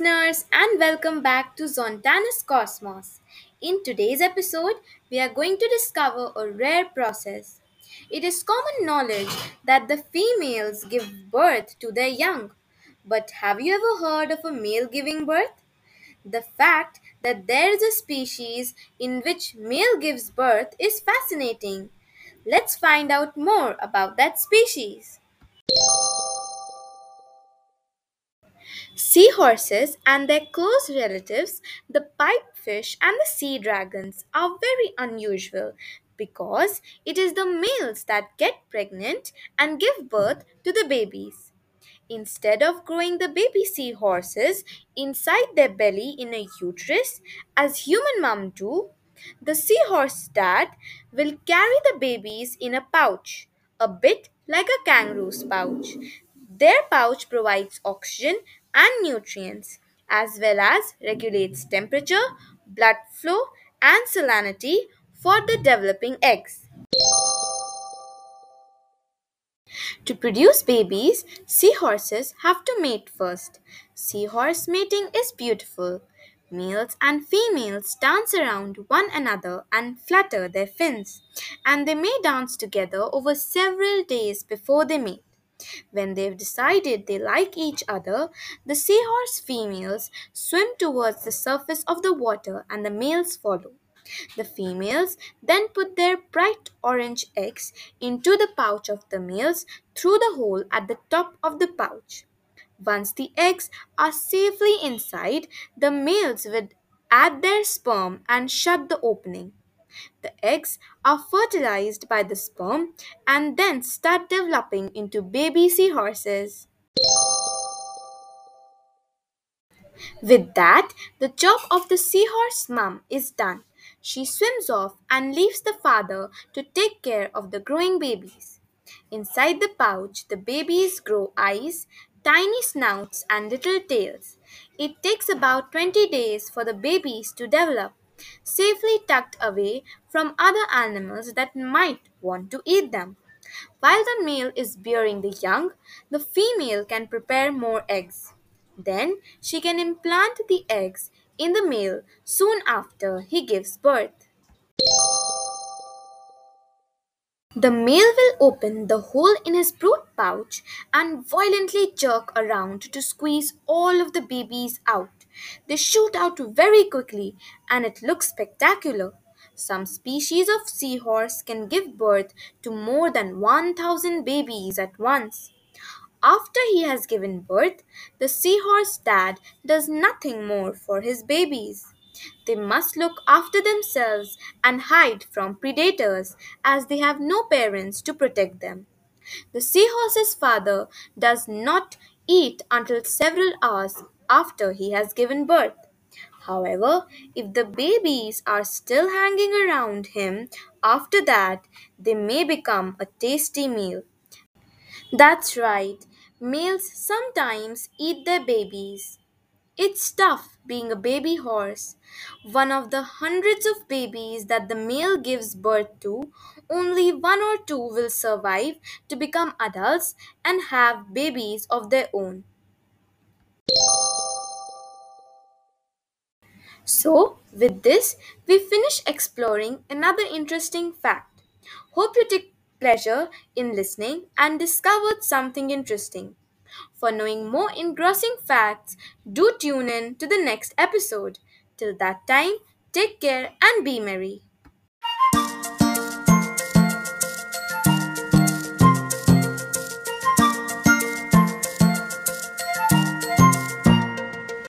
and welcome back to Zontanos Kosmos. In today's episode, we are going to discover a rare process. It is common knowledge that the females give birth to their young. But have you ever heard of a male giving birth? The fact that there is a species in which male gives birth is fascinating. Let's find out more about that species. Seahorses and their close relatives, the pipefish and the sea dragons, are very unusual because it is the males that get pregnant and give birth to the babies. Instead of growing the baby seahorses inside their belly in a uterus, as human mom do, the seahorse dad will carry the babies in a pouch, a bit like a kangaroo's pouch. Their pouch provides oxygen and nutrients, as well as regulates temperature, blood flow, and salinity for the developing eggs. To produce babies, seahorses have to mate first. Seahorse mating is beautiful. Males and females dance around one another and flutter their fins, and they may dance together over several days before they mate. When they've decided they like each other, the seahorse females swim towards the surface of the water and the males follow. The females then put their bright orange eggs into the pouch of the males through the hole at the top of the pouch. Once the eggs are safely inside, the males would add their sperm and shut the opening. The eggs are fertilized by the sperm and then start developing into baby seahorses. With that, the job of the seahorse mum is done. She swims off and leaves the father to take care of the growing babies. Inside the pouch, the babies grow eyes, tiny snouts, and little tails. It takes about 20 days for the babies to develop, safely tucked away from other animals that might want to eat them. While the male is bearing the young, the female can prepare more eggs. Then she can implant the eggs in the male soon after he gives birth. The male will open the hole in his brood pouch and violently jerk around to squeeze all of the babies out. They shoot out very quickly and it looks spectacular. Some species of seahorse can give birth to more than 1000 babies at once. After he has given birth, the seahorse dad does nothing more for his babies. They must look after themselves and hide from predators as they have no parents to protect them. The seahorse's father does not eat until several hours after he has given birth. However, if the babies are still hanging around him after that, they may become a tasty meal. That's right, males sometimes eat their babies. It's tough being a baby horse. One of the hundreds of babies that the male gives birth to, only one or two will survive to become adults and have babies of their own. So, with this, we finish exploring another interesting fact. Hope you took pleasure in listening and discovered something interesting. For knowing more engrossing facts, do tune in to the next episode. Till that time, take care and be merry.